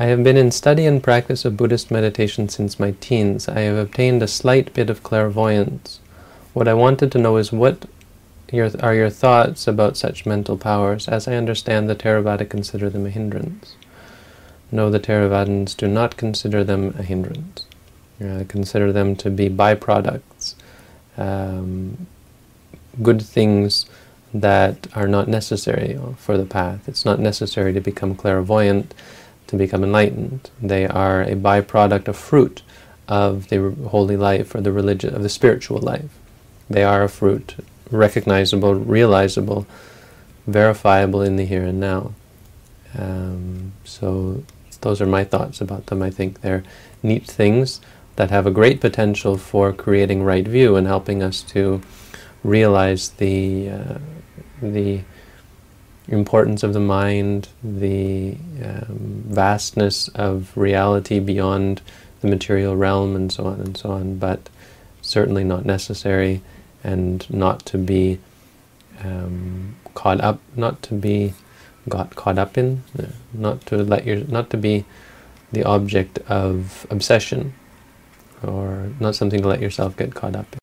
I have been in study and practice of Buddhist meditation since my teens. I have obtained a slight bit of clairvoyance. What I wanted to know is what your, are your thoughts about such mental powers? As I understand, the Theravada consider them a hindrance. No, the Theravadins do not consider them a hindrance. Uh, consider them to be byproducts, um, good things that are not necessary for the path. It's not necessary to become clairvoyant to become enlightened. They are a byproduct of fruit of the holy life or the religion of the spiritual life. They are a fruit, recognizable, realizable, verifiable in the here and now. Um, so those are my thoughts about them. I think they're neat things that have a great potential for creating right view and helping us to realize the uh, the importance of the mind, the um, vastness of reality beyond the material realm, and so on and so on, but certainly not necessary and not to be um, caught up, not to be got caught up in, not to let your, not to be the object of obsession, or not something to let yourself get caught up in.